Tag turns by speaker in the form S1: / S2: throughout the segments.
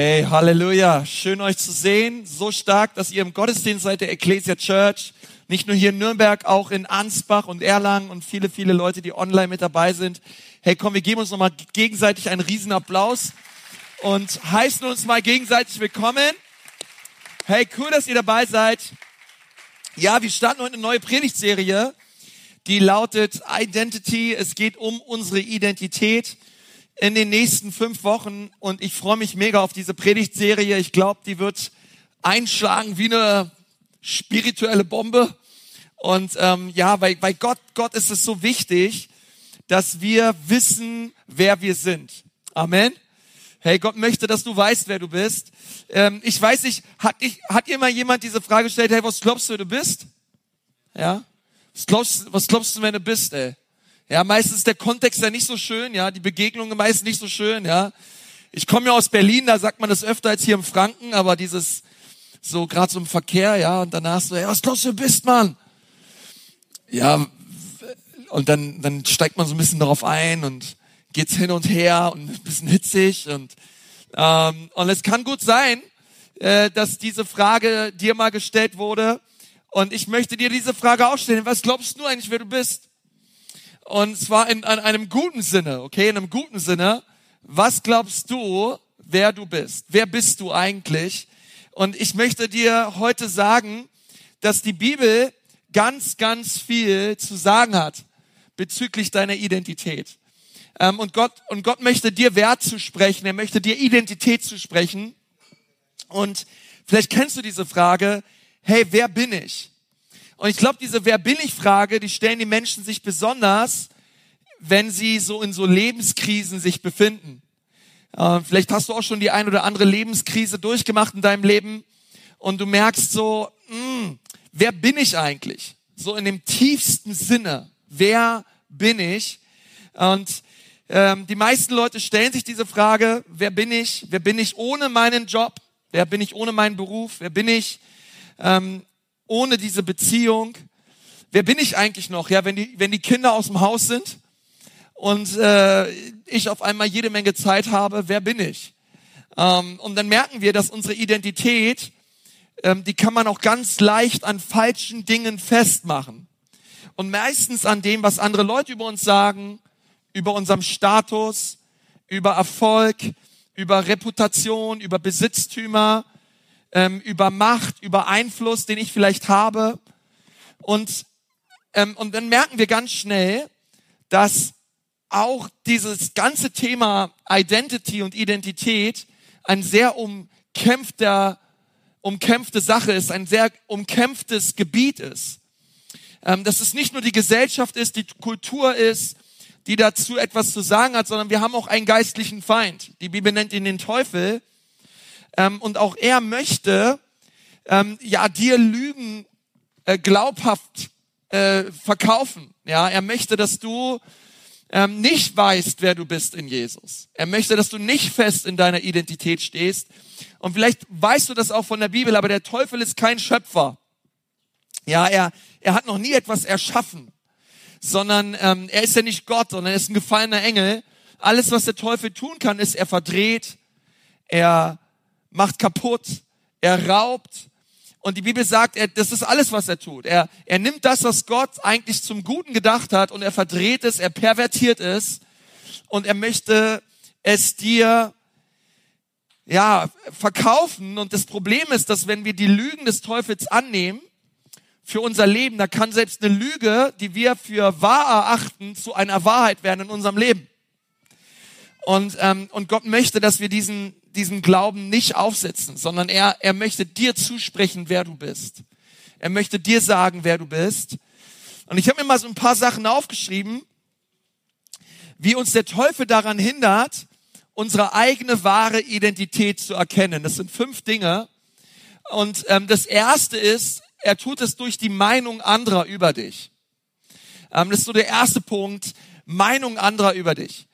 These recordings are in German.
S1: Hey, Halleluja. Schön euch zu sehen. So stark, dass ihr im Gottesdienst seid der Ecclesia Church. Nicht nur hier in Nürnberg, auch in Ansbach und Erlangen und viele, viele Leute, die online mit dabei sind. Hey, komm, wir geben uns nochmal gegenseitig einen riesen Applaus und heißen uns mal gegenseitig willkommen. Hey, cool, dass ihr dabei seid. Ja, wir starten heute eine neue Predigtserie, die lautet Identity. Es geht um unsere Identität in den nächsten fünf Wochen und ich freue mich mega auf diese Predigtserie. Ich glaube, die wird einschlagen wie eine spirituelle Bombe. Und ähm, ja, bei, bei Gott, Gott ist es so wichtig, dass wir wissen, wer wir sind. Amen. Hey, Gott möchte, dass du weißt, wer du bist. Ähm, ich weiß nicht, hat, ich, hat ihr mal jemand diese Frage gestellt, hey, was glaubst du, wer du bist? Ja? Was glaubst, was glaubst du, wer du bist, ey? Ja, meistens ist der Kontext ja nicht so schön, ja, die Begegnungen meistens nicht so schön, ja. Ich komme ja aus Berlin, da sagt man das öfter als hier im Franken, aber dieses so gerade so im Verkehr, ja, und danach so, hey, was glaubst du bist, Mann? Ja, und dann dann steigt man so ein bisschen darauf ein und geht's hin und her und ein bisschen hitzig und ähm, und es kann gut sein, äh, dass diese Frage dir mal gestellt wurde und ich möchte dir diese Frage auch stellen. Was glaubst du eigentlich, wer du bist? Und zwar in, in einem guten Sinne, okay, in einem guten Sinne. Was glaubst du, wer du bist? Wer bist du eigentlich? Und ich möchte dir heute sagen, dass die Bibel ganz, ganz viel zu sagen hat bezüglich deiner Identität. Ähm, und Gott, und Gott möchte dir Wert zu sprechen. Er möchte dir Identität zu sprechen. Und vielleicht kennst du diese Frage, hey, wer bin ich? Und ich glaube, diese Wer bin ich Frage, die stellen die Menschen sich besonders, wenn sie so in so Lebenskrisen sich befinden. Äh, vielleicht hast du auch schon die ein oder andere Lebenskrise durchgemacht in deinem Leben und du merkst so, mh, hm, wer bin ich eigentlich? So in dem tiefsten Sinne, wer bin ich? Und ähm, die meisten Leute stellen sich diese Frage, wer bin ich? Wer bin ich ohne meinen Job? Wer bin ich ohne meinen Beruf? Wer bin ich ähm, ohne diese Beziehung, wer bin ich eigentlich noch? Ja, wenn die, wenn die Kinder aus dem Haus sind und äh, ich auf einmal jede Menge Zeit habe, wer bin ich? Ähm, und dann merken wir, dass unsere Identität, ähm, die kann man auch ganz leicht an falschen Dingen festmachen. Und meistens an dem, was andere Leute über uns sagen, über unserem Status, über Erfolg, über Reputation, über Besitztümer, ähm, über Macht, über Einfluss, den ich vielleicht habe. Und, ähm, und dann merken wir ganz schnell, dass auch dieses ganze Thema Identity und Identität ein sehr umkämpfter, umkämpfte Sache ist, ein sehr umkämpftes Gebiet ist. Ähm, dass es nicht nur die Gesellschaft ist, die Kultur ist, die dazu etwas zu sagen hat, sondern wir haben auch einen geistlichen Feind. Die Bibel nennt ihn den Teufel. Ähm, und auch er möchte ähm, ja dir Lügen äh, glaubhaft äh, verkaufen. Ja, er möchte, dass du ähm, nicht weißt, wer du bist in Jesus. Er möchte, dass du nicht fest in deiner Identität stehst. Und vielleicht weißt du das auch von der Bibel, aber der Teufel ist kein Schöpfer. Ja, er, er hat noch nie etwas erschaffen, sondern ähm, er ist ja nicht Gott, sondern er ist ein gefallener Engel. Alles, was der Teufel tun kann, ist, er verdreht, er macht kaputt, er raubt. Und die Bibel sagt, er, das ist alles, was er tut. Er, er nimmt das, was Gott eigentlich zum Guten gedacht hat und er verdreht es, er pervertiert es und er möchte es dir ja, verkaufen. Und das Problem ist, dass wenn wir die Lügen des Teufels annehmen für unser Leben, da kann selbst eine Lüge, die wir für wahr erachten, zu einer Wahrheit werden in unserem Leben. Und, ähm, und Gott möchte, dass wir diesen, diesen Glauben nicht aufsetzen, sondern er, er möchte dir zusprechen, wer du bist. Er möchte dir sagen, wer du bist. Und ich habe mir mal so ein paar Sachen aufgeschrieben, wie uns der Teufel daran hindert, unsere eigene wahre Identität zu erkennen. Das sind fünf Dinge. Und ähm, das erste ist, er tut es durch die Meinung anderer über dich. Ähm, das ist so der erste Punkt, Meinung anderer über dich.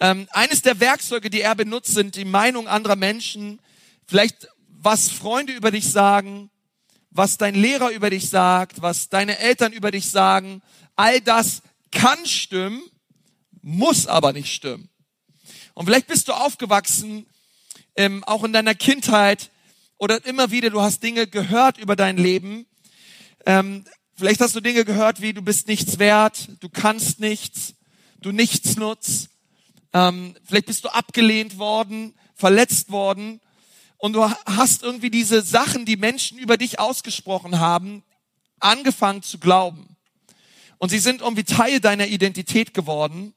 S1: Ähm, eines der Werkzeuge, die er benutzt, sind die Meinung anderer Menschen, vielleicht was Freunde über dich sagen, was dein Lehrer über dich sagt, was deine Eltern über dich sagen. All das kann stimmen, muss aber nicht stimmen. Und vielleicht bist du aufgewachsen ähm, auch in deiner Kindheit oder immer wieder, du hast Dinge gehört über dein Leben. Ähm, vielleicht hast du Dinge gehört wie, du bist nichts wert, du kannst nichts, du nichts nutzt. Ähm, vielleicht bist du abgelehnt worden, verletzt worden und du hast irgendwie diese Sachen, die Menschen über dich ausgesprochen haben, angefangen zu glauben. Und sie sind irgendwie Teil deiner Identität geworden.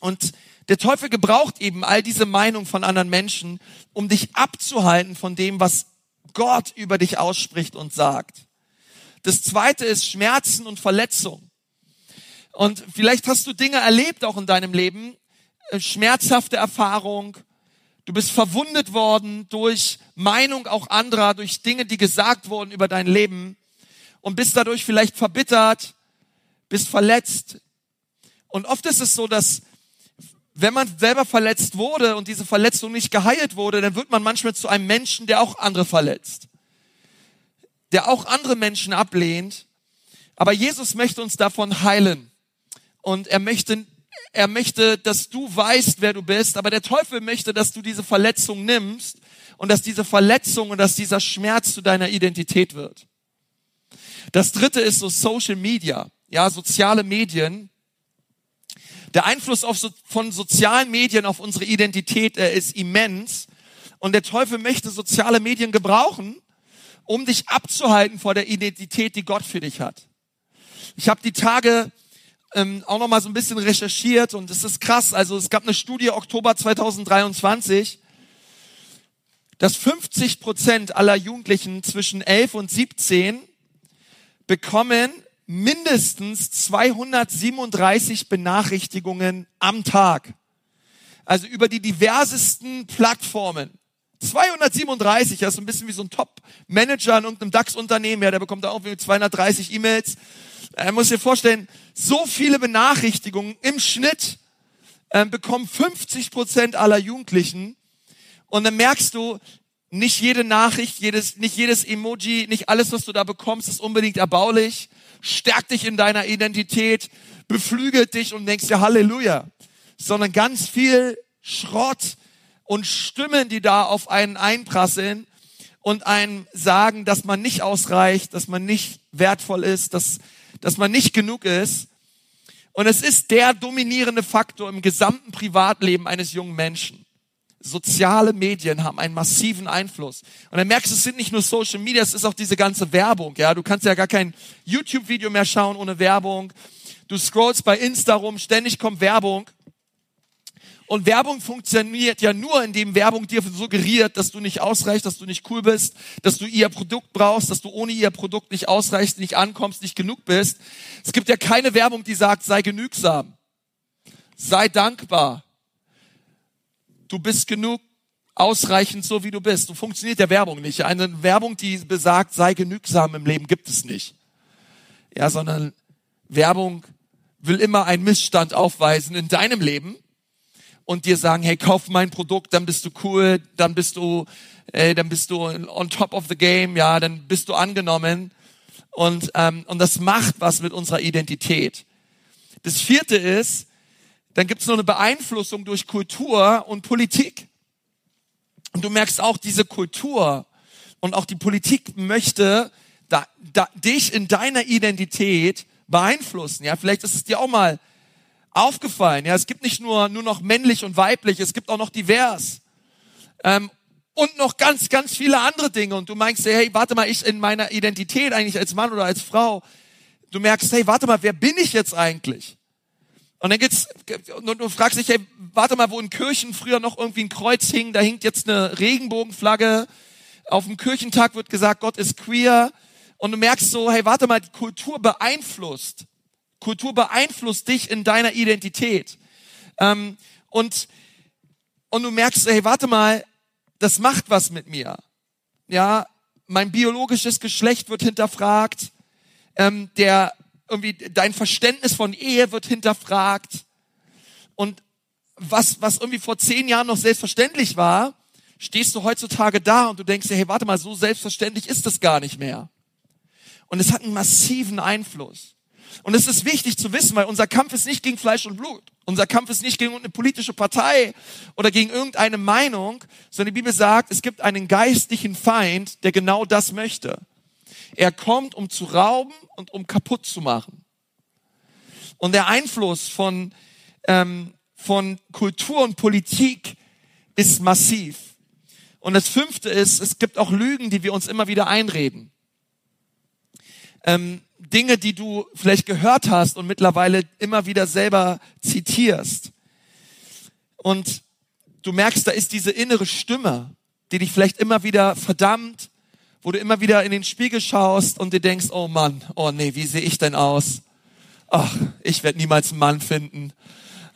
S1: Und der Teufel gebraucht eben all diese Meinung von anderen Menschen, um dich abzuhalten von dem, was Gott über dich ausspricht und sagt. Das zweite ist Schmerzen und Verletzung. Und vielleicht hast du Dinge erlebt auch in deinem Leben, schmerzhafte Erfahrung. Du bist verwundet worden durch Meinung auch anderer, durch Dinge, die gesagt wurden über dein Leben und bist dadurch vielleicht verbittert, bist verletzt. Und oft ist es so, dass wenn man selber verletzt wurde und diese Verletzung nicht geheilt wurde, dann wird man manchmal zu einem Menschen, der auch andere verletzt, der auch andere Menschen ablehnt. Aber Jesus möchte uns davon heilen. Und er möchte, er möchte, dass du weißt, wer du bist. Aber der Teufel möchte, dass du diese Verletzung nimmst und dass diese Verletzung und dass dieser Schmerz zu deiner Identität wird. Das dritte ist so Social Media, ja, soziale Medien. Der Einfluss so, von sozialen Medien auf unsere Identität er ist immens. Und der Teufel möchte soziale Medien gebrauchen, um dich abzuhalten vor der Identität, die Gott für dich hat. Ich habe die Tage ähm, auch noch mal so ein bisschen recherchiert und es ist krass. Also es gab eine Studie Oktober 2023, dass 50 Prozent aller Jugendlichen zwischen 11 und 17 bekommen mindestens 237 Benachrichtigungen am Tag. Also über die diversesten Plattformen. 237, das ist ein bisschen wie so ein Top-Manager in irgendeinem DAX-Unternehmen, ja, der bekommt da auch 230 E-Mails. Er muss sich vorstellen, so viele Benachrichtigungen im Schnitt äh, bekommen 50 Prozent aller Jugendlichen. Und dann merkst du, nicht jede Nachricht, jedes, nicht jedes Emoji, nicht alles, was du da bekommst, ist unbedingt erbaulich stärkt dich in deiner Identität, beflügelt dich und denkst dir Halleluja, sondern ganz viel Schrott und Stimmen, die da auf einen einprasseln und einen sagen, dass man nicht ausreicht, dass man nicht wertvoll ist, dass, dass man nicht genug ist. Und es ist der dominierende Faktor im gesamten Privatleben eines jungen Menschen soziale Medien haben einen massiven Einfluss. Und dann merkst du, es sind nicht nur Social Media, es ist auch diese ganze Werbung. Ja, du kannst ja gar kein YouTube-Video mehr schauen ohne Werbung. Du scrollst bei Insta rum, ständig kommt Werbung. Und Werbung funktioniert ja nur, indem Werbung dir suggeriert, dass du nicht ausreichst, dass du nicht cool bist, dass du ihr Produkt brauchst, dass du ohne ihr Produkt nicht ausreichst, nicht ankommst, nicht genug bist. Es gibt ja keine Werbung, die sagt, sei genügsam, sei dankbar, du bist genug, ausreichend so wie du bist. So funktioniert der Werbung nicht. Eine Werbung, die besagt, sei genügsam im Leben, gibt es nicht. Ja, sondern Werbung will immer einen Missstand aufweisen in deinem Leben und dir sagen, hey, kauf mein Produkt, dann bist du cool, dann bist du, ey, dann bist du on top of the game, ja, dann bist du angenommen und ähm, und das macht was mit unserer Identität. Das vierte ist, dann gibt es noch eine Beeinflussung durch Kultur und Politik. Und du merkst auch, diese Kultur und auch die Politik möchte da, da, dich in deiner Identität beeinflussen. Ja, vielleicht ist es dir auch mal aufgefallen. Ja, es gibt nicht nur nur noch männlich und weiblich, es gibt auch noch divers ähm, und noch ganz ganz viele andere Dinge. Und du meinst, hey, warte mal, ich in meiner Identität eigentlich als Mann oder als Frau, du merkst, hey, warte mal, wer bin ich jetzt eigentlich? Und dann geht's, und du fragst dich, hey, warte mal, wo in Kirchen früher noch irgendwie ein Kreuz hing, da hinkt jetzt eine Regenbogenflagge. Auf dem Kirchentag wird gesagt, Gott ist queer. Und du merkst so, hey, warte mal, die Kultur beeinflusst. Kultur beeinflusst dich in deiner Identität. Ähm, und, und du merkst, hey, warte mal, das macht was mit mir. Ja, mein biologisches Geschlecht wird hinterfragt. Ähm, der irgendwie dein Verständnis von Ehe wird hinterfragt. Und was, was irgendwie vor zehn Jahren noch selbstverständlich war, stehst du heutzutage da und du denkst hey, warte mal, so selbstverständlich ist das gar nicht mehr. Und es hat einen massiven Einfluss. Und es ist wichtig zu wissen, weil unser Kampf ist nicht gegen Fleisch und Blut. Unser Kampf ist nicht gegen eine politische Partei oder gegen irgendeine Meinung, sondern die Bibel sagt, es gibt einen geistlichen Feind, der genau das möchte. Er kommt, um zu rauben und um kaputt zu machen. Und der Einfluss von, ähm, von Kultur und Politik ist massiv. Und das Fünfte ist, es gibt auch Lügen, die wir uns immer wieder einreden. Ähm, Dinge, die du vielleicht gehört hast und mittlerweile immer wieder selber zitierst. Und du merkst, da ist diese innere Stimme, die dich vielleicht immer wieder verdammt, wo du immer wieder in den Spiegel schaust und dir denkst, oh Mann, oh nee, wie sehe ich denn aus? Ach, ich werde niemals einen Mann finden.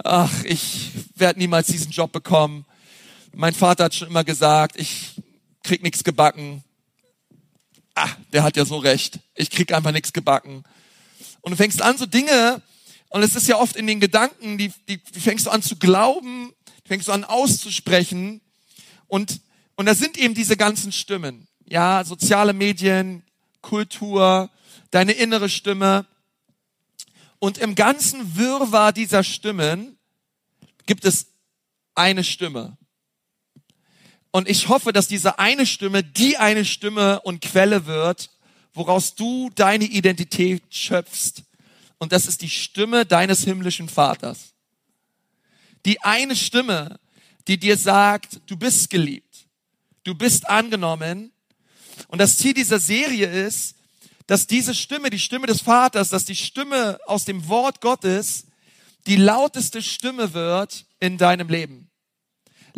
S1: Ach, ich werde niemals diesen Job bekommen. Mein Vater hat schon immer gesagt, ich krieg nichts gebacken ah, der hat ja so recht, ich krieg einfach nichts gebacken. Und du fängst an, so Dinge, und es ist ja oft in den Gedanken, die, die, die fängst du an zu glauben, die fängst du an auszusprechen. Und, und da sind eben diese ganzen Stimmen. Ja, soziale Medien, Kultur, deine innere Stimme. Und im ganzen Wirrwarr dieser Stimmen gibt es eine Stimme. Und ich hoffe, dass diese eine Stimme die eine Stimme und Quelle wird, woraus du deine Identität schöpfst. Und das ist die Stimme deines himmlischen Vaters. Die eine Stimme, die dir sagt, du bist geliebt, du bist angenommen. Und das Ziel dieser Serie ist, dass diese Stimme, die Stimme des Vaters, dass die Stimme aus dem Wort Gottes die lauteste Stimme wird in deinem Leben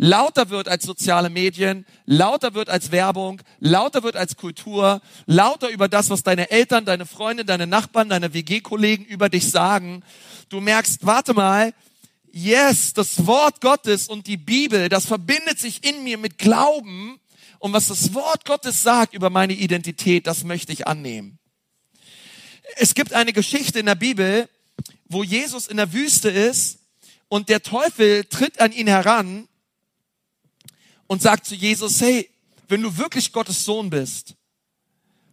S1: lauter wird als soziale Medien, lauter wird als Werbung, lauter wird als Kultur, lauter über das, was deine Eltern, deine Freunde, deine Nachbarn, deine WG-Kollegen über dich sagen. Du merkst, warte mal, yes, das Wort Gottes und die Bibel, das verbindet sich in mir mit Glauben. Und was das Wort Gottes sagt über meine Identität, das möchte ich annehmen. Es gibt eine Geschichte in der Bibel, wo Jesus in der Wüste ist und der Teufel tritt an ihn heran und sagt zu Jesus, hey, wenn du wirklich Gottes Sohn bist,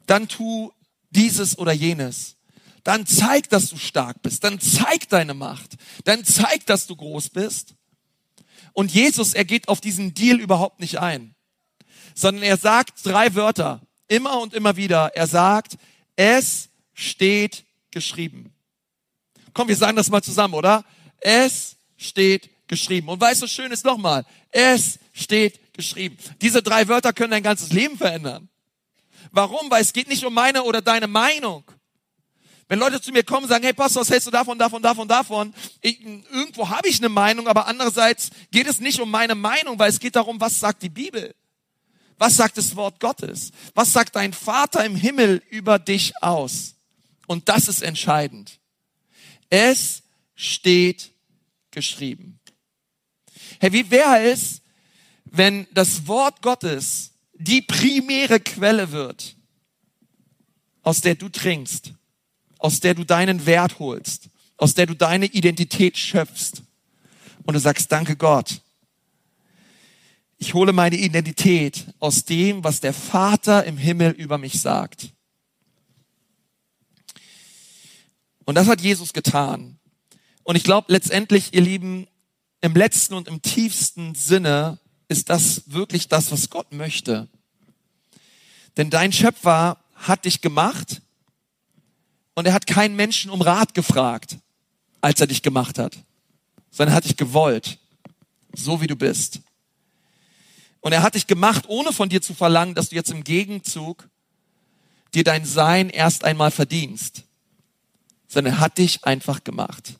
S1: dann tu dieses oder jenes. Dann zeig, dass du stark bist. Dann zeig deine Macht. Dann zeig, dass du groß bist. Und Jesus, er geht auf diesen Deal überhaupt nicht ein, sondern er sagt drei Wörter, immer und immer wieder. Er sagt, es steht geschrieben. Komm, wir sagen das mal zusammen, oder? Es steht geschrieben. Und weißt du, schön ist nochmal, es steht geschrieben. Diese drei Wörter können dein ganzes Leben verändern. Warum? Weil es geht nicht um meine oder deine Meinung. Wenn Leute zu mir kommen und sagen, hey Pastor, was hältst du davon, davon, davon, davon? Ich, irgendwo habe ich eine Meinung, aber andererseits geht es nicht um meine Meinung, weil es geht darum, was sagt die Bibel? Was sagt das Wort Gottes? Was sagt dein Vater im Himmel über dich aus? Und das ist entscheidend. Es steht geschrieben. Hey, wie wäre es, wenn das Wort Gottes die primäre Quelle wird, aus der du trinkst, aus der du deinen Wert holst, aus der du deine Identität schöpfst und du sagst, danke Gott. Ich hole meine Identität aus dem, was der Vater im Himmel über mich sagt. Und das hat Jesus getan. Und ich glaube letztendlich, ihr Lieben, im letzten und im tiefsten Sinne ist das wirklich das, was Gott möchte. Denn dein Schöpfer hat dich gemacht und er hat keinen Menschen um Rat gefragt, als er dich gemacht hat, sondern er hat dich gewollt, so wie du bist. Und er hat dich gemacht, ohne von dir zu verlangen, dass du jetzt im Gegenzug dir dein Sein erst einmal verdienst, sondern er hat dich einfach gemacht.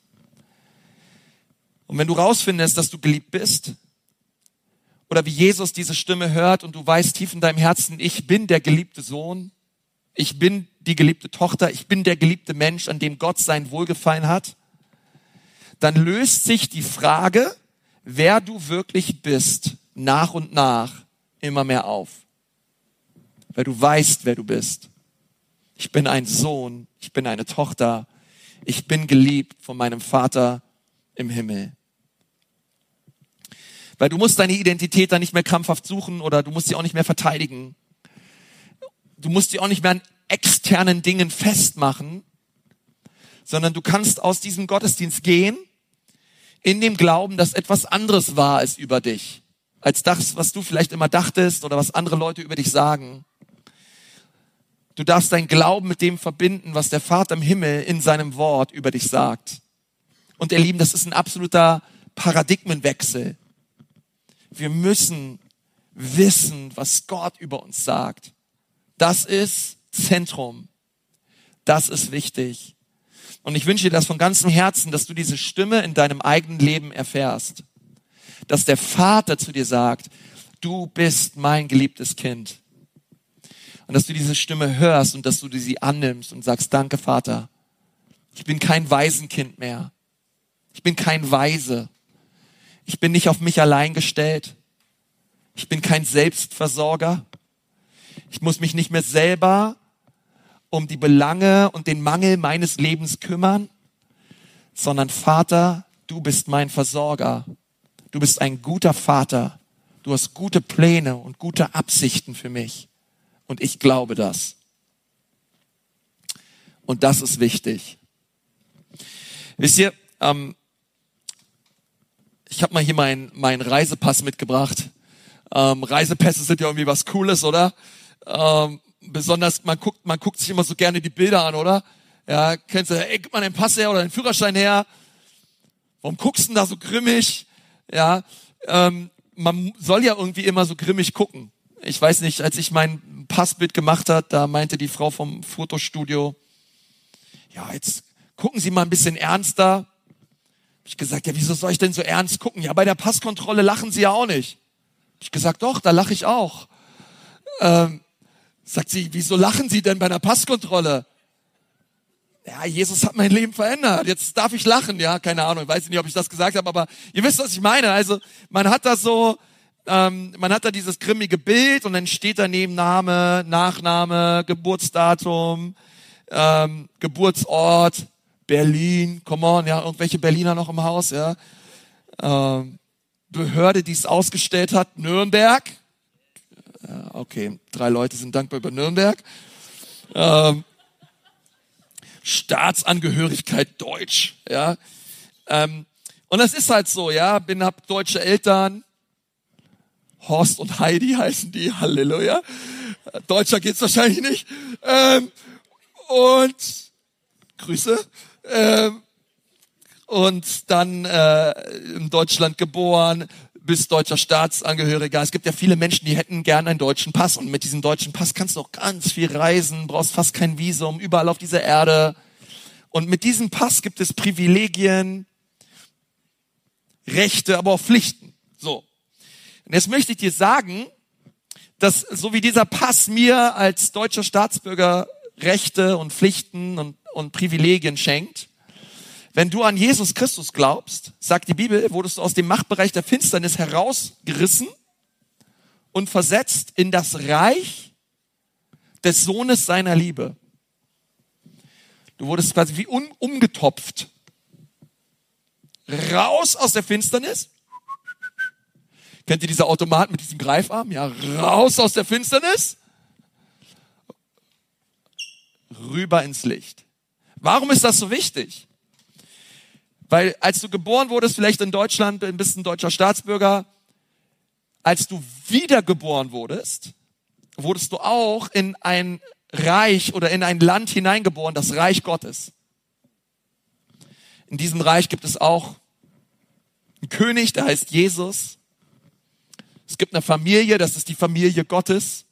S1: Und wenn du rausfindest, dass du geliebt bist, oder wie Jesus diese Stimme hört und du weißt tief in deinem Herzen, ich bin der geliebte Sohn, ich bin die geliebte Tochter, ich bin der geliebte Mensch, an dem Gott sein Wohlgefallen hat, dann löst sich die Frage, wer du wirklich bist, nach und nach immer mehr auf. Weil du weißt, wer du bist. Ich bin ein Sohn, ich bin eine Tochter, ich bin geliebt von meinem Vater im Himmel. Weil du musst deine Identität dann nicht mehr krampfhaft suchen oder du musst sie auch nicht mehr verteidigen. Du musst sie auch nicht mehr an externen Dingen festmachen, sondern du kannst aus diesem Gottesdienst gehen in dem Glauben, dass etwas anderes wahr ist über dich, als das, was du vielleicht immer dachtest oder was andere Leute über dich sagen. Du darfst deinen Glauben mit dem verbinden, was der Vater im Himmel in seinem Wort über dich sagt. Und ihr Lieben, das ist ein absoluter Paradigmenwechsel. Wir müssen wissen, was Gott über uns sagt. Das ist Zentrum. Das ist wichtig. Und ich wünsche dir das von ganzem Herzen, dass du diese Stimme in deinem eigenen Leben erfährst. Dass der Vater zu dir sagt, du bist mein geliebtes Kind. Und dass du diese Stimme hörst und dass du sie annimmst und sagst, danke Vater. Ich bin kein Waisenkind mehr. Ich bin kein Weise. Ich bin nicht auf mich allein gestellt. Ich bin kein Selbstversorger. Ich muss mich nicht mehr selber um die Belange und den Mangel meines Lebens kümmern, sondern Vater, du bist mein Versorger. Du bist ein guter Vater. Du hast gute Pläne und gute Absichten für mich. Und ich glaube das. Und das ist wichtig. Wisst ihr, ähm, ich habe mal hier meinen mein Reisepass mitgebracht. Ähm, Reisepässe sind ja irgendwie was Cooles, oder? Ähm, besonders, man guckt, man guckt sich immer so gerne die Bilder an, oder? Ja, kennst du, ey, gib mal den Pass her oder den Führerschein her. Warum guckst du denn da so grimmig? Ja, ähm, man soll ja irgendwie immer so grimmig gucken. Ich weiß nicht, als ich mein Passbild gemacht hat, da meinte die Frau vom Fotostudio, ja, jetzt gucken Sie mal ein bisschen ernster. Ich gesagt, ja, wieso soll ich denn so ernst gucken? Ja, bei der Passkontrolle lachen Sie ja auch nicht. Ich gesagt, doch, da lache ich auch. Ähm, Sagt sie, wieso lachen Sie denn bei einer Passkontrolle? Ja, Jesus hat mein Leben verändert. Jetzt darf ich lachen. Ja, keine Ahnung. Ich weiß nicht, ob ich das gesagt habe, aber ihr wisst, was ich meine. Also man hat da so, ähm, man hat da dieses grimmige Bild und dann steht daneben Name, Nachname, Geburtsdatum, ähm, Geburtsort, Berlin. Come on, ja, irgendwelche Berliner noch im Haus, ja. Ähm, Behörde, die es ausgestellt hat, Nürnberg. Ja, okay, drei Leute sind dankbar über Nürnberg. Ähm, Staatsangehörigkeit Deutsch, ja. Ähm, und das ist halt so, ja. Bin hab deutsche Eltern. Horst und Heidi heißen die. Halleluja. Deutscher geht's wahrscheinlich nicht. Ähm, und Grüße. Ähm, und dann äh, in Deutschland geboren, bist deutscher Staatsangehöriger. Es gibt ja viele Menschen, die hätten gern einen deutschen Pass und mit diesem deutschen Pass kannst du auch ganz viel reisen, brauchst fast kein Visum, überall auf dieser Erde. Und mit diesem Pass gibt es Privilegien, Rechte, aber auch Pflichten. So. Und jetzt möchte ich dir sagen, dass so wie dieser Pass mir als deutscher Staatsbürger Rechte und Pflichten und, und Privilegien schenkt, wenn du an Jesus Christus glaubst, sagt die Bibel, wurdest du aus dem Machtbereich der Finsternis herausgerissen und versetzt in das Reich des Sohnes seiner Liebe. Du wurdest quasi wie um, umgetopft. Raus aus der Finsternis. Kennt ihr diese Automat mit diesem Greifarm? Ja, raus aus der Finsternis. Rüber ins Licht. Warum ist das so wichtig? Weil als du geboren wurdest, vielleicht in Deutschland, bist ein deutscher Staatsbürger, als du wiedergeboren wurdest, wurdest du auch in ein Reich oder in ein Land hineingeboren, das Reich Gottes. In diesem Reich gibt es auch einen König, der heißt Jesus. Es gibt eine Familie, das ist die Familie Gottes.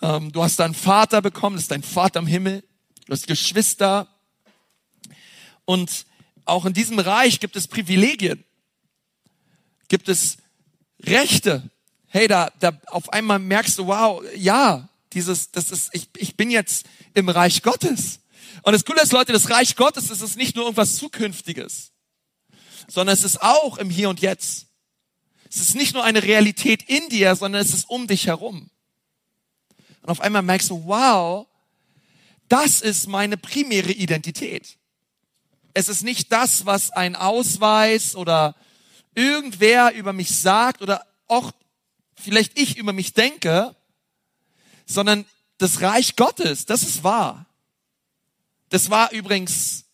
S1: Ähm, du hast einen Vater bekommen, das ist dein Vater im Himmel. Du hast Geschwister. Und auch in diesem Reich gibt es Privilegien, gibt es Rechte. Hey, da, da auf einmal merkst du, wow, ja, dieses, das ist, ich, ich bin jetzt im Reich Gottes. Und das Coole ist, Leute, das Reich Gottes ist es nicht nur irgendwas Zukünftiges, sondern es ist auch im Hier und Jetzt. Es ist nicht nur eine Realität in dir, sondern es ist um dich herum. Und auf einmal merkst du, wow, das ist meine primäre Identität. Es ist nicht das, was ein Ausweis oder irgendwer über mich sagt oder auch vielleicht ich über mich denke, sondern das Reich Gottes, das ist wahr. Das war übrigens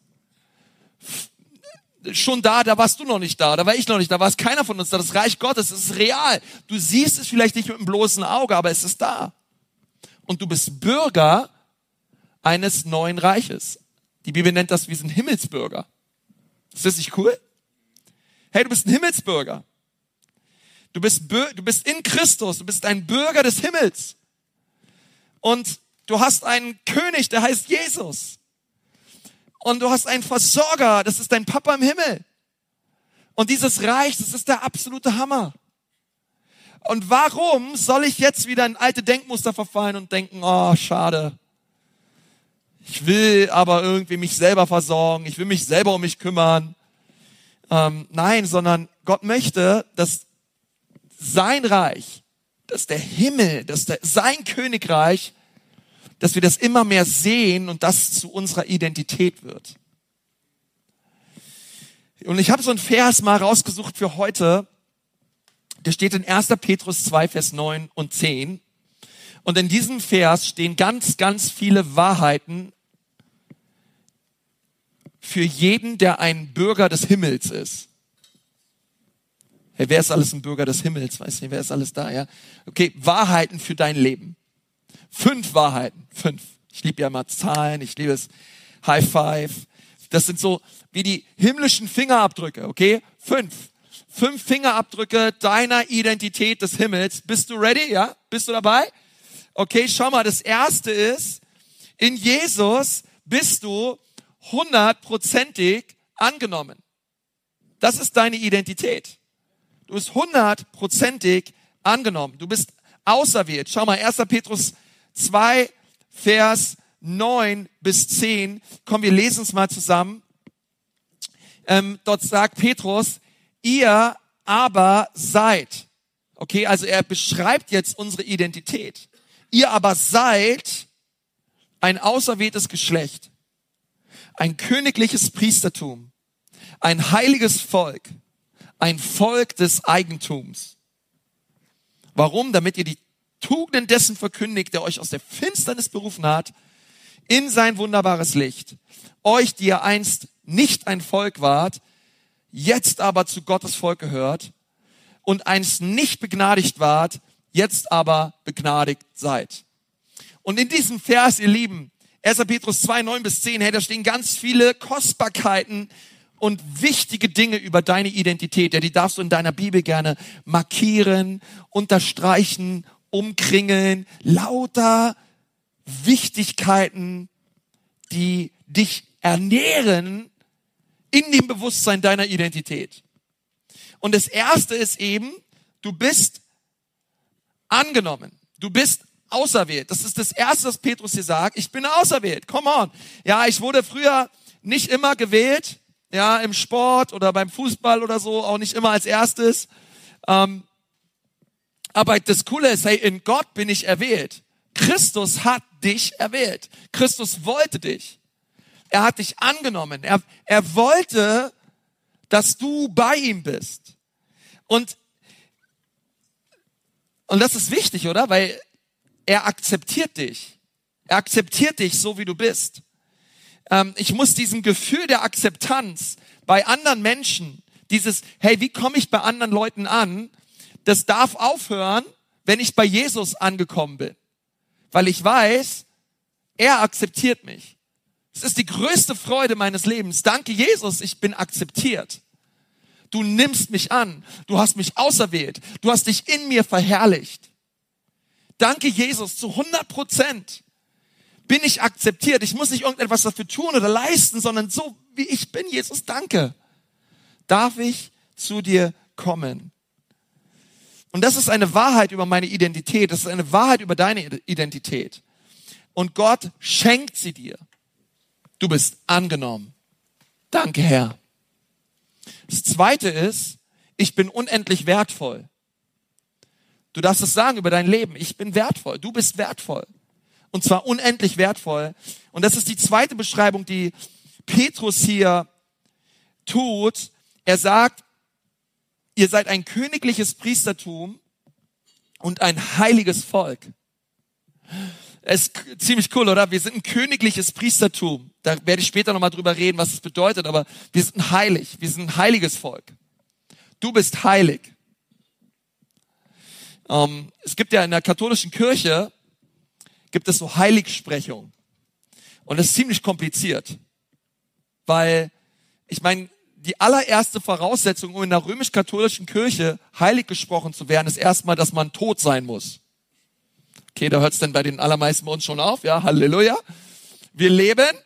S1: schon da, da warst du noch nicht da, da war ich noch nicht da, war es keiner von uns da. Das Reich Gottes, es ist real. Du siehst es vielleicht nicht mit dem bloßen Auge, aber es ist da. Und du bist Bürger eines neuen Reiches. Die Bibel nennt das, wir sind Himmelsbürger. Ist das nicht cool? Hey, du bist ein Himmelsbürger. Du bist, du bist in Christus, du bist ein Bürger des Himmels. Und du hast einen König, der heißt Jesus. Und du hast einen Versorger, das ist dein Papa im Himmel. Und dieses Reich, das ist der absolute Hammer. Und warum soll ich jetzt wieder in alte Denkmuster verfallen und denken, oh, schade. Ich will aber irgendwie mich selber versorgen, ich will mich selber um mich kümmern. Ähm, nein, sondern Gott möchte, dass sein Reich, dass der Himmel, dass der, sein Königreich, dass wir das immer mehr sehen und das zu unserer Identität wird. Und ich habe so einen Vers mal rausgesucht für heute. Der steht in 1. Petrus 2, Vers 9 und 10. Und in diesem Vers stehen ganz, ganz viele Wahrheiten für jeden, der ein Bürger des Himmels ist. Hey, wer ist alles ein Bürger des Himmels? Weiß nicht, wer ist alles da, ja? Okay, Wahrheiten für dein Leben. Fünf Wahrheiten. Fünf. Ich liebe ja mal Zahlen, ich liebe es. High Five. Das sind so wie die himmlischen Fingerabdrücke, okay? Fünf. Fünf Fingerabdrücke deiner Identität des Himmels. Bist du ready? Ja? Bist du dabei? Okay, schau mal, das erste ist, in Jesus bist du hundertprozentig angenommen. Das ist deine Identität. Du bist hundertprozentig angenommen. Du bist auserwählt. Schau mal, 1. Petrus 2, Vers 9 bis 10. Komm, wir lesen es mal zusammen. Ähm, dort sagt Petrus, ihr aber seid. Okay, also er beschreibt jetzt unsere Identität. Ihr aber seid ein auserwähltes Geschlecht, ein königliches Priestertum, ein heiliges Volk, ein Volk des Eigentums. Warum? Damit ihr die Tugenden dessen verkündigt, der euch aus der Finsternis berufen hat, in sein wunderbares Licht. Euch, die ihr einst nicht ein Volk wart, jetzt aber zu Gottes Volk gehört und einst nicht begnadigt wart, jetzt aber begnadigt seid. Und in diesem Vers, ihr Lieben, 1. Petrus 2, 9 bis 10, hey, da stehen ganz viele Kostbarkeiten und wichtige Dinge über deine Identität. Ja, die darfst du in deiner Bibel gerne markieren, unterstreichen, umkringeln. Lauter Wichtigkeiten, die dich ernähren in dem Bewusstsein deiner Identität. Und das erste ist eben, du bist angenommen. Du bist auserwählt. Das ist das erste, was Petrus hier sagt. Ich bin auserwählt. Come on. Ja, ich wurde früher nicht immer gewählt ja, im Sport oder beim Fußball oder so, auch nicht immer als erstes. Ähm, aber das Coole ist, hey, in Gott bin ich erwählt. Christus hat dich erwählt. Christus wollte dich. Er hat dich angenommen. Er, er wollte, dass du bei ihm bist. Und, und das ist wichtig, oder? Weil er akzeptiert dich. Er akzeptiert dich so, wie du bist ähm, ich muss diesem Gefühl der Akzeptanz bei anderen Menschen, dieses, hey, wie komme ich bei anderen Leuten an, das darf aufhören, wenn ich bei Jesus angekommen bin. Weil ich weiß, er akzeptiert mich. Es ist die größte Freude meines Lebens. Danke Jesus, ich bin akzeptiert. Du nimmst mich an. Du hast mich auserwählt. Du hast dich in mir verherrlicht. Danke Jesus zu 100 Prozent bin ich akzeptiert. Ich muss nicht irgendetwas dafür tun oder leisten, sondern so wie ich bin, Jesus, danke. Darf ich zu dir kommen? Und das ist eine Wahrheit über meine Identität. Das ist eine Wahrheit über deine Identität. Und Gott schenkt sie dir. Du bist angenommen. Danke, Herr. Das zweite ist, ich bin unendlich wertvoll. Du darfst es sagen über dein Leben. Ich bin wertvoll. Du bist wertvoll. Und zwar unendlich wertvoll. Und das ist die zweite Beschreibung, die Petrus hier tut. Er sagt, ihr seid ein königliches Priestertum und ein heiliges Volk. Es ist ziemlich cool, oder? Wir sind ein königliches Priestertum. Da werde ich später nochmal drüber reden, was es bedeutet, aber wir sind heilig. Wir sind ein heiliges Volk. Du bist heilig. Ähm, es gibt ja in der katholischen Kirche, gibt es so Heiligsprechung. Und das ist ziemlich kompliziert. Weil, ich meine, die allererste Voraussetzung, um in der römisch-katholischen Kirche heilig gesprochen zu werden, ist erstmal, dass man tot sein muss. Okay, da hört es dann bei den allermeisten bei uns schon auf. Ja, Halleluja. Wir leben.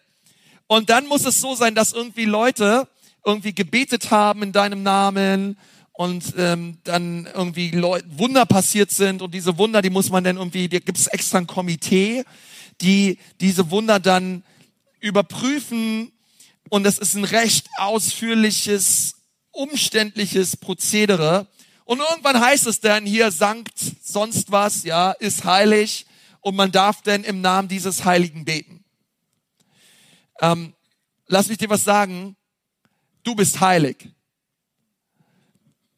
S1: Und dann muss es so sein, dass irgendwie Leute irgendwie gebetet haben in deinem Namen und ähm, dann irgendwie Leute, Wunder passiert sind und diese Wunder, die muss man dann irgendwie, da gibt es extra ein Komitee, die diese Wunder dann überprüfen und es ist ein recht ausführliches, umständliches Prozedere. Und irgendwann heißt es dann hier, Sankt, sonst was, ja, ist heilig und man darf denn im Namen dieses Heiligen beten. Ähm, lass mich dir was sagen. Du bist heilig.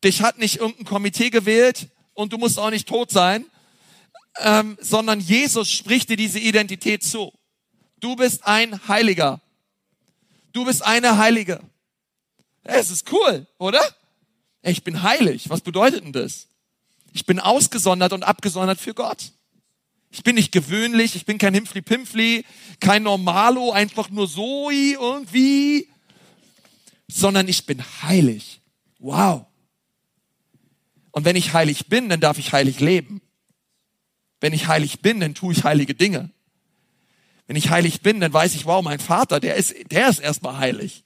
S1: Dich hat nicht irgendein Komitee gewählt und du musst auch nicht tot sein, ähm, sondern Jesus spricht dir diese Identität zu. Du bist ein Heiliger. Du bist eine Heilige. Es ist cool, oder? Ich bin heilig. Was bedeutet denn das? Ich bin ausgesondert und abgesondert für Gott. Ich bin nicht gewöhnlich, ich bin kein Himpfli-Pimpfli, kein Normalo, einfach nur so irgendwie, sondern ich bin heilig. Wow. Und wenn ich heilig bin, dann darf ich heilig leben. Wenn ich heilig bin, dann tue ich heilige Dinge. Wenn ich heilig bin, dann weiß ich, wow, mein Vater, der ist, der ist erstmal heilig.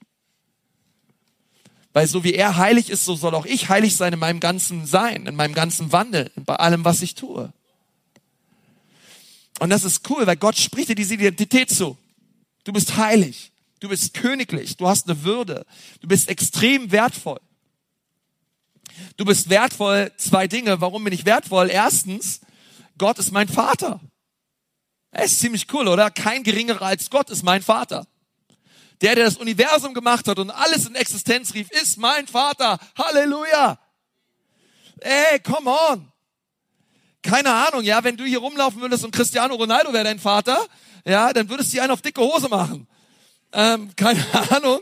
S1: Weil so wie er heilig ist, so soll auch ich heilig sein in meinem ganzen Sein, in meinem ganzen Wandel, bei allem, was ich tue. Und das ist cool, weil Gott spricht dir diese Identität zu. Du bist heilig. Du bist königlich. Du hast eine Würde. Du bist extrem wertvoll. Du bist wertvoll. Zwei Dinge. Warum bin ich wertvoll? Erstens, Gott ist mein Vater. Es ist ziemlich cool, oder? Kein geringerer als Gott ist mein Vater. Der, der das Universum gemacht hat und alles in Existenz rief, ist mein Vater. Halleluja. Ey, come on. Keine Ahnung, ja, wenn du hier rumlaufen würdest und Cristiano Ronaldo wäre dein Vater, ja, dann würdest du einen auf dicke Hose machen. Ähm, keine Ahnung.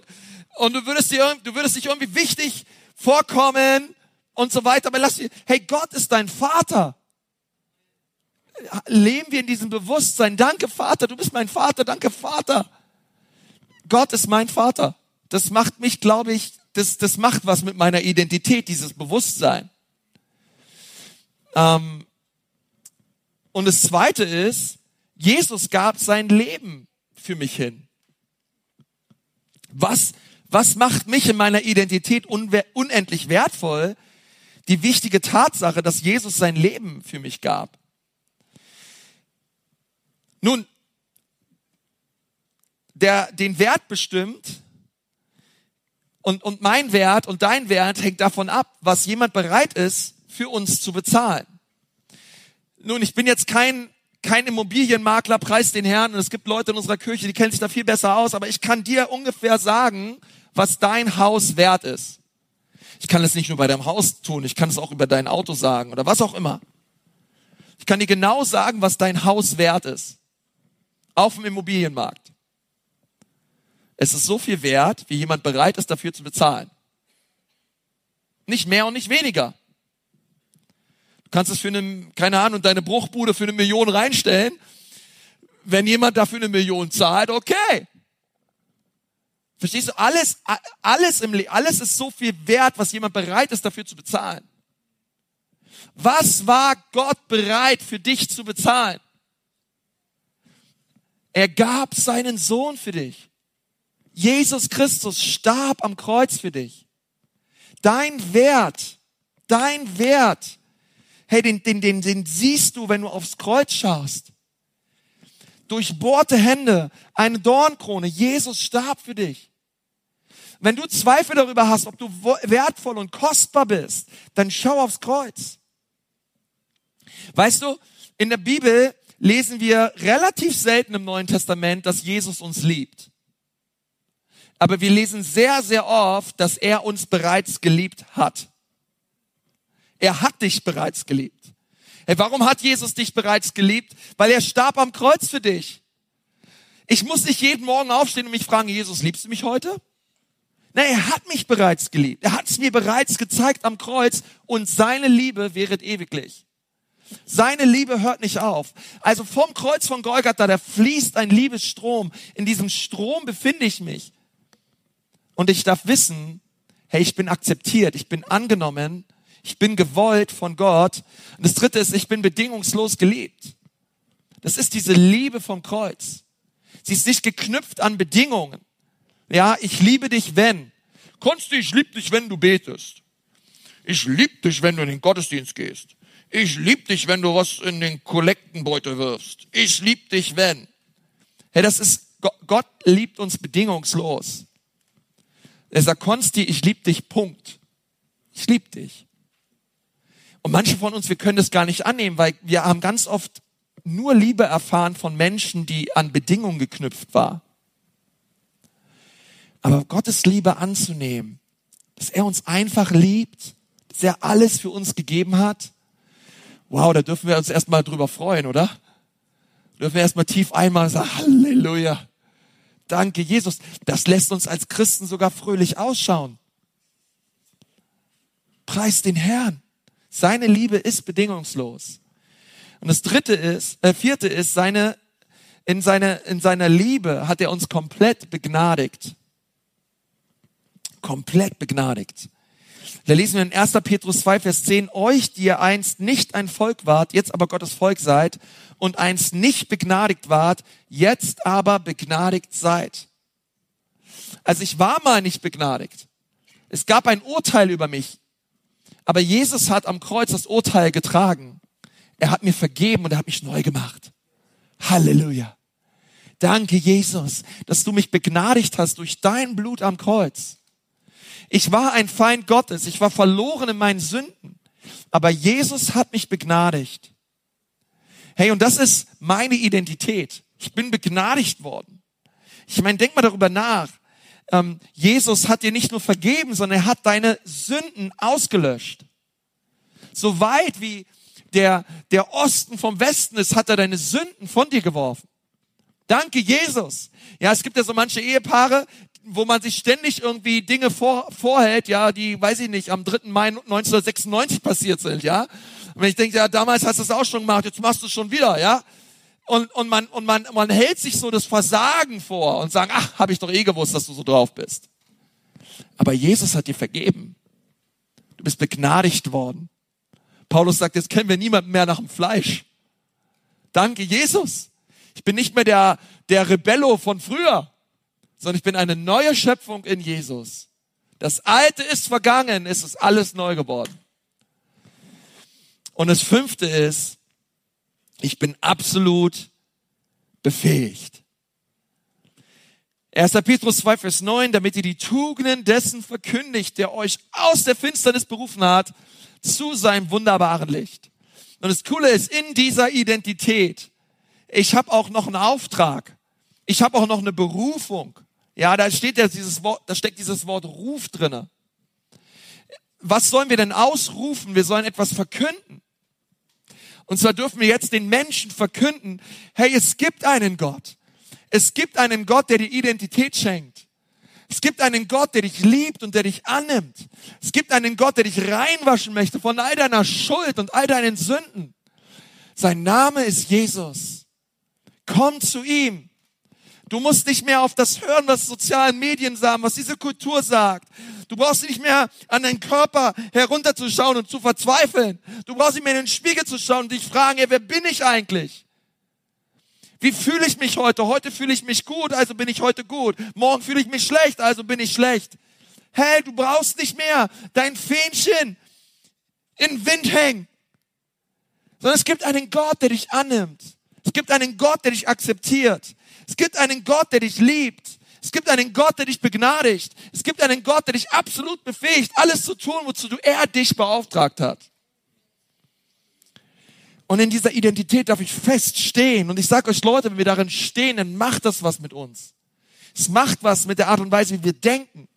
S1: Und du würdest dir, du würdest dich irgendwie wichtig vorkommen und so weiter. Aber lass dir, hey, Gott ist dein Vater leben wir in diesem Bewusstsein. Danke, Vater, du bist mein Vater. Danke, Vater. Gott ist mein Vater. Das macht mich, glaube ich, das, das macht was mit meiner Identität, dieses Bewusstsein. Ähm, und das Zweite ist, Jesus gab sein Leben für mich hin. Was, was macht mich in meiner Identität unendlich wertvoll? Die wichtige Tatsache, dass Jesus sein Leben für mich gab. Nun, der den Wert bestimmt und, und mein Wert und dein Wert hängt davon ab, was jemand bereit ist, für uns zu bezahlen. Nun, ich bin jetzt kein, kein Immobilienmakler, preis den Herrn, und es gibt Leute in unserer Kirche, die kennen sich da viel besser aus, aber ich kann dir ungefähr sagen, was dein Haus wert ist. Ich kann es nicht nur bei deinem Haus tun, ich kann es auch über dein Auto sagen oder was auch immer. Ich kann dir genau sagen, was dein Haus wert ist auf dem Immobilienmarkt. Es ist so viel wert, wie jemand bereit ist, dafür zu bezahlen. Nicht mehr und nicht weniger. Du kannst es für eine, keine Ahnung, deine Bruchbude für eine Million reinstellen. Wenn jemand dafür eine Million zahlt, okay. Verstehst du? Alles, alles im Leben, alles ist so viel wert, was jemand bereit ist, dafür zu bezahlen. Was war Gott bereit für dich zu bezahlen? Er gab seinen Sohn für dich. Jesus Christus starb am Kreuz für dich. Dein Wert, dein Wert, hey, den, den, den, den siehst du, wenn du aufs Kreuz schaust. Durchbohrte Hände, eine Dornkrone, Jesus starb für dich. Wenn du Zweifel darüber hast, ob du wertvoll und kostbar bist, dann schau aufs Kreuz. Weißt du, in der Bibel lesen wir relativ selten im Neuen Testament, dass Jesus uns liebt. Aber wir lesen sehr, sehr oft, dass er uns bereits geliebt hat. Er hat dich bereits geliebt. Hey, warum hat Jesus dich bereits geliebt? Weil er starb am Kreuz für dich. Ich muss nicht jeden Morgen aufstehen und mich fragen, Jesus, liebst du mich heute? Nein, er hat mich bereits geliebt. Er hat es mir bereits gezeigt am Kreuz und seine Liebe wäret ewiglich. Seine Liebe hört nicht auf. Also vom Kreuz von Golgatha, da fließt ein Liebesstrom. In diesem Strom befinde ich mich. Und ich darf wissen, hey, ich bin akzeptiert, ich bin angenommen, ich bin gewollt von Gott. Und das dritte ist, ich bin bedingungslos geliebt. Das ist diese Liebe vom Kreuz. Sie ist nicht geknüpft an Bedingungen. Ja, ich liebe dich, wenn. Konsti, ich liebe dich, wenn du betest. Ich liebe dich, wenn du in den Gottesdienst gehst. Ich liebe dich, wenn du was in den Kollektenbeutel wirfst. Ich liebe dich, wenn. Hey, das ist, Gott liebt uns bedingungslos. Er sagt, Konsti, ich liebe dich, Punkt. Ich liebe dich. Und manche von uns, wir können das gar nicht annehmen, weil wir haben ganz oft nur Liebe erfahren von Menschen, die an Bedingungen geknüpft war. Aber Gottes Liebe anzunehmen, dass er uns einfach liebt, dass er alles für uns gegeben hat, wow, da dürfen wir uns erstmal drüber freuen, oder? Dürfen wir erstmal tief einmal sagen, Halleluja. Danke, Jesus. Das lässt uns als Christen sogar fröhlich ausschauen. Preis den Herrn. Seine Liebe ist bedingungslos. Und das dritte ist, äh, vierte ist, seine, in seiner, in seiner Liebe hat er uns komplett begnadigt. Komplett begnadigt. Da lesen wir in 1. Petrus 2, Vers 10, euch, die ihr einst nicht ein Volk wart, jetzt aber Gottes Volk seid und einst nicht begnadigt wart, jetzt aber begnadigt seid. Also ich war mal nicht begnadigt. Es gab ein Urteil über mich. Aber Jesus hat am Kreuz das Urteil getragen. Er hat mir vergeben und er hat mich neu gemacht. Halleluja. Danke, Jesus, dass du mich begnadigt hast durch dein Blut am Kreuz. Ich war ein Feind Gottes. Ich war verloren in meinen Sünden. Aber Jesus hat mich begnadigt. Hey, und das ist meine Identität. Ich bin begnadigt worden. Ich meine, denk mal darüber nach ähm, Jesus hat dir nicht nur vergeben, sondern er hat deine Sünden ausgelöscht. So weit wie der, der Osten vom Westen ist, hat er deine Sünden von dir geworfen. Danke, Jesus. Ja, es gibt ja so manche Ehepaare, wo man sich ständig irgendwie Dinge vor, vorhält, ja, die, weiß ich nicht, am 3. Mai 1996 passiert sind, ja. Wenn ich denke, ja, damals hast du es auch schon gemacht, jetzt machst du es schon wieder, ja und, und, man, und man, man hält sich so das Versagen vor und sagt, ach, habe ich doch eh gewusst, dass du so drauf bist. Aber Jesus hat dir vergeben. Du bist begnadigt worden. Paulus sagt, jetzt kennen wir niemanden mehr nach dem Fleisch. Danke, Jesus. Ich bin nicht mehr der, der Rebello von früher, sondern ich bin eine neue Schöpfung in Jesus. Das Alte ist vergangen, es ist alles neu geworden. Und das Fünfte ist, ich bin absolut befähigt. 1. Petrus 2, Vers 9, damit ihr die Tugenden dessen verkündigt, der euch aus der Finsternis berufen hat, zu seinem wunderbaren Licht. Und das Coole ist, in dieser Identität, ich habe auch noch einen Auftrag. Ich habe auch noch eine Berufung. Ja, da steht ja dieses Wort, da steckt dieses Wort Ruf drinne. Was sollen wir denn ausrufen? Wir sollen etwas verkünden. Und zwar dürfen wir jetzt den Menschen verkünden, hey, es gibt einen Gott. Es gibt einen Gott, der dir Identität schenkt. Es gibt einen Gott, der dich liebt und der dich annimmt. Es gibt einen Gott, der dich reinwaschen möchte von all deiner Schuld und all deinen Sünden. Sein Name ist Jesus. Komm zu ihm. Du musst nicht mehr auf das hören, was sozialen Medien sagen, was diese Kultur sagt. Du brauchst nicht mehr an deinen Körper herunterzuschauen und zu verzweifeln. Du brauchst nicht mehr in den Spiegel zu schauen und dich fragen, ey, wer bin ich eigentlich? Wie fühle ich mich heute? Heute fühle ich mich gut, also bin ich heute gut. Morgen fühle ich mich schlecht, also bin ich schlecht. Hey, du brauchst nicht mehr dein Fähnchen in Wind hängen. Sondern es gibt einen Gott, der dich annimmt. Es gibt einen Gott, der dich akzeptiert. Es gibt einen Gott, der dich liebt. Es gibt einen Gott, der dich begnadigt. Es gibt einen Gott, der dich absolut befähigt, alles zu tun, wozu du er dich beauftragt hat. Und in dieser Identität darf ich feststehen. Und ich sage euch Leute, wenn wir darin stehen, dann macht das was mit uns. Es macht was mit der Art und Weise, wie wir denken.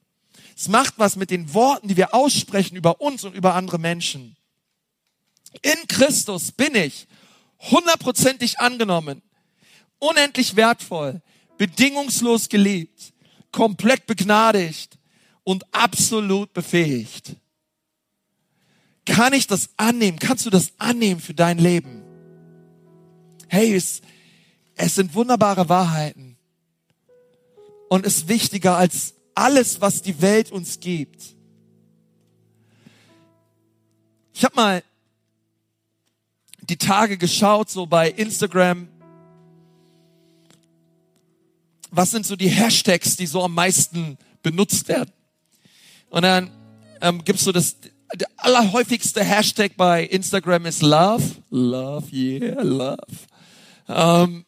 S1: Es macht was mit den Worten, die wir aussprechen über uns und über andere Menschen. In Christus bin ich hundertprozentig angenommen, unendlich wertvoll, bedingungslos geliebt, komplett begnadigt und absolut befähigt. Kann ich das annehmen? Kannst du das annehmen für dein Leben? Hey, es, es sind wunderbare Wahrheiten und ist wichtiger als alles, was die Welt uns gibt. Ich habe mal die Tage geschaut, so bei Instagram. Was sind so die Hashtags, die so am meisten benutzt werden? Und dann ähm, gibt's so das, der allerhäufigste Hashtag bei Instagram ist Love. Love, yeah, Love. Ähm,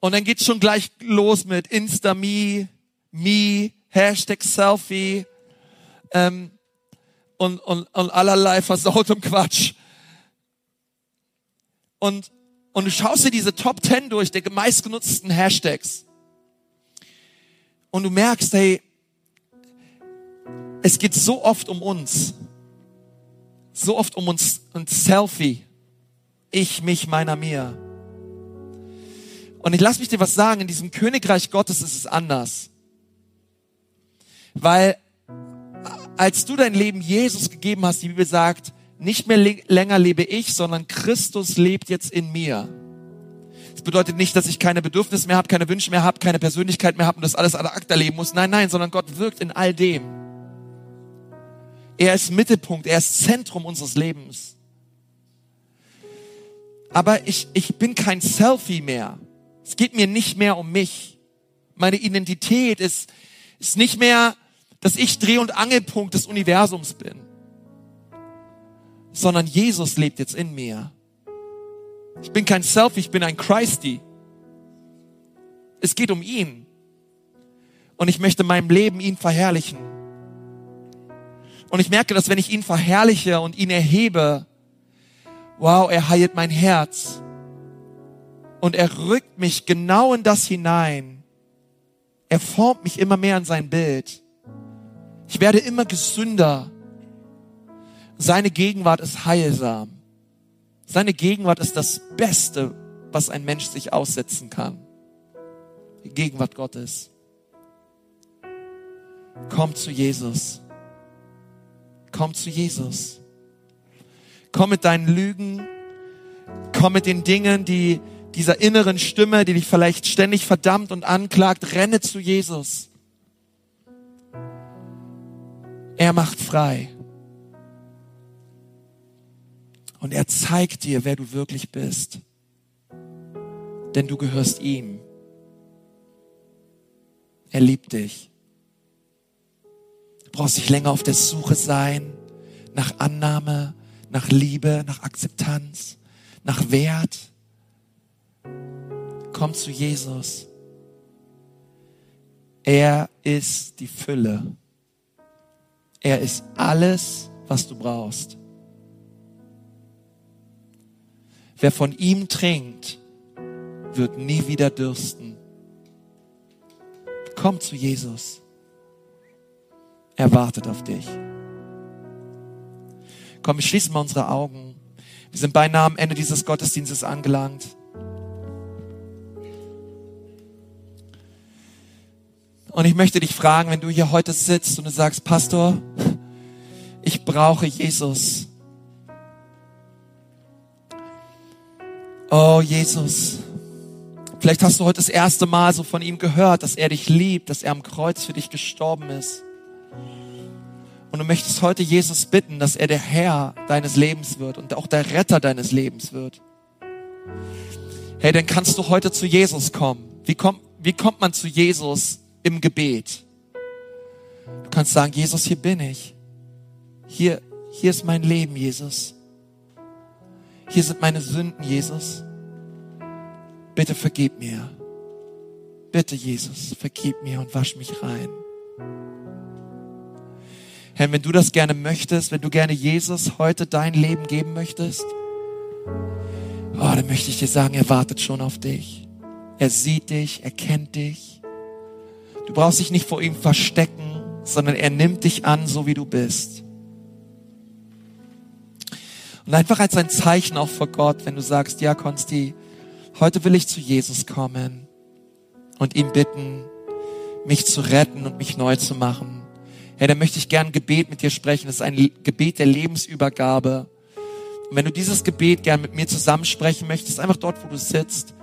S1: und dann geht's schon gleich los mit Insta-Me, Me, Hashtag Selfie ähm, und, und, und allerlei versautem Quatsch. Und, und du schaust dir diese Top 10 durch, der meistgenutzten Hashtags. Und du merkst, hey, es geht so oft um uns. So oft um uns, ein Selfie. Ich, mich, meiner, mir. Und ich lass mich dir was sagen, in diesem Königreich Gottes ist es anders. Weil als du dein Leben Jesus gegeben hast, die Bibel sagt, nicht mehr länger lebe ich, sondern Christus lebt jetzt in mir. Das bedeutet nicht, dass ich keine Bedürfnisse mehr habe, keine Wünsche mehr habe, keine Persönlichkeit mehr habe und das alles ad acta leben muss. Nein, nein, sondern Gott wirkt in all dem. Er ist Mittelpunkt, er ist Zentrum unseres Lebens. Aber ich, ich bin kein Selfie mehr. Es geht mir nicht mehr um mich. Meine Identität ist, ist nicht mehr, dass ich Dreh- und Angelpunkt des Universums bin, sondern Jesus lebt jetzt in mir. Ich bin kein Selfie, ich bin ein Christi. Es geht um ihn. Und ich möchte meinem Leben ihn verherrlichen. Und ich merke, dass wenn ich ihn verherrliche und ihn erhebe, wow, er heilt mein Herz. Und er rückt mich genau in das hinein. Er formt mich immer mehr in sein Bild. Ich werde immer gesünder. Seine Gegenwart ist heilsam. Seine Gegenwart ist das Beste, was ein Mensch sich aussetzen kann. Die Gegenwart Gottes. Komm zu Jesus. Komm zu Jesus. Komm mit deinen Lügen. Komm mit den Dingen, die dieser inneren Stimme, die dich vielleicht ständig verdammt und anklagt. Renne zu Jesus. Er macht frei. Und er zeigt dir, wer du wirklich bist. Denn du gehörst ihm. Er liebt dich. Du brauchst nicht länger auf der Suche sein nach Annahme, nach Liebe, nach Akzeptanz, nach Wert. Komm zu Jesus. Er ist die Fülle. Er ist alles, was du brauchst. Wer von ihm trinkt, wird nie wieder dürsten. Komm zu Jesus. Er wartet auf dich. Komm, wir schließen mal unsere Augen. Wir sind beinahe am Ende dieses Gottesdienstes angelangt. Und ich möchte dich fragen, wenn du hier heute sitzt und du sagst, Pastor, ich brauche Jesus. Oh, Jesus. Vielleicht hast du heute das erste Mal so von ihm gehört, dass er dich liebt, dass er am Kreuz für dich gestorben ist. Und du möchtest heute Jesus bitten, dass er der Herr deines Lebens wird und auch der Retter deines Lebens wird. Hey, dann kannst du heute zu Jesus kommen. Wie kommt, wie kommt man zu Jesus im Gebet? Du kannst sagen, Jesus, hier bin ich. Hier, hier ist mein Leben, Jesus. Hier sind meine Sünden, Jesus. Bitte vergib mir. Bitte, Jesus, vergib mir und wasch mich rein. Herr, wenn du das gerne möchtest, wenn du gerne Jesus heute dein Leben geben möchtest, oh, dann möchte ich dir sagen, er wartet schon auf dich. Er sieht dich, er kennt dich. Du brauchst dich nicht vor ihm verstecken, sondern er nimmt dich an, so wie du bist. Und einfach als ein Zeichen auch vor Gott, wenn du sagst, ja, Konsti, heute will ich zu Jesus kommen und ihn bitten, mich zu retten und mich neu zu machen. Ja, dann möchte ich gern ein Gebet mit dir sprechen. Das ist ein Gebet der Lebensübergabe. Und wenn du dieses Gebet gern mit mir zusammensprechen möchtest, einfach dort, wo du sitzt,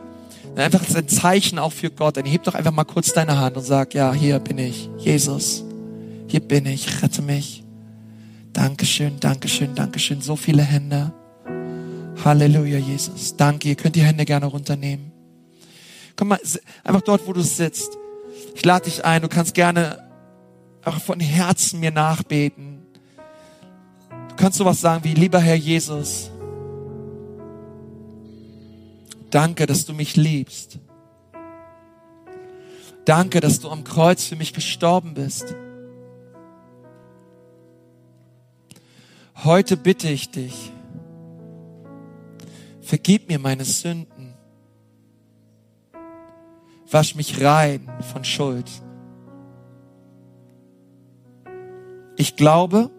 S1: dann einfach als ein Zeichen auch für Gott, dann heb doch einfach mal kurz deine Hand und sag, ja, hier bin ich, Jesus, hier bin ich, rette mich. Dankeschön, Dankeschön, Dankeschön. So viele Hände. Halleluja, Jesus. Danke. Ihr könnt die Hände gerne runternehmen. Komm mal, einfach dort, wo du sitzt. Ich lade dich ein. Du kannst gerne auch von Herzen mir nachbeten. Du kannst sowas sagen wie, lieber Herr Jesus, danke, dass du mich liebst. Danke, dass du am Kreuz für mich gestorben bist. Heute bitte ich dich, vergib mir meine Sünden, wasch mich rein von Schuld. Ich glaube,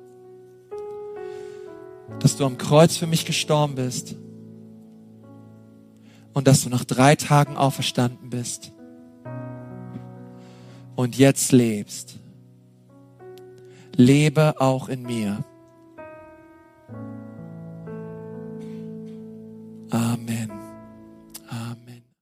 S1: dass du am Kreuz für mich gestorben bist und dass du nach drei Tagen auferstanden bist und jetzt lebst. Lebe auch in mir. Amen.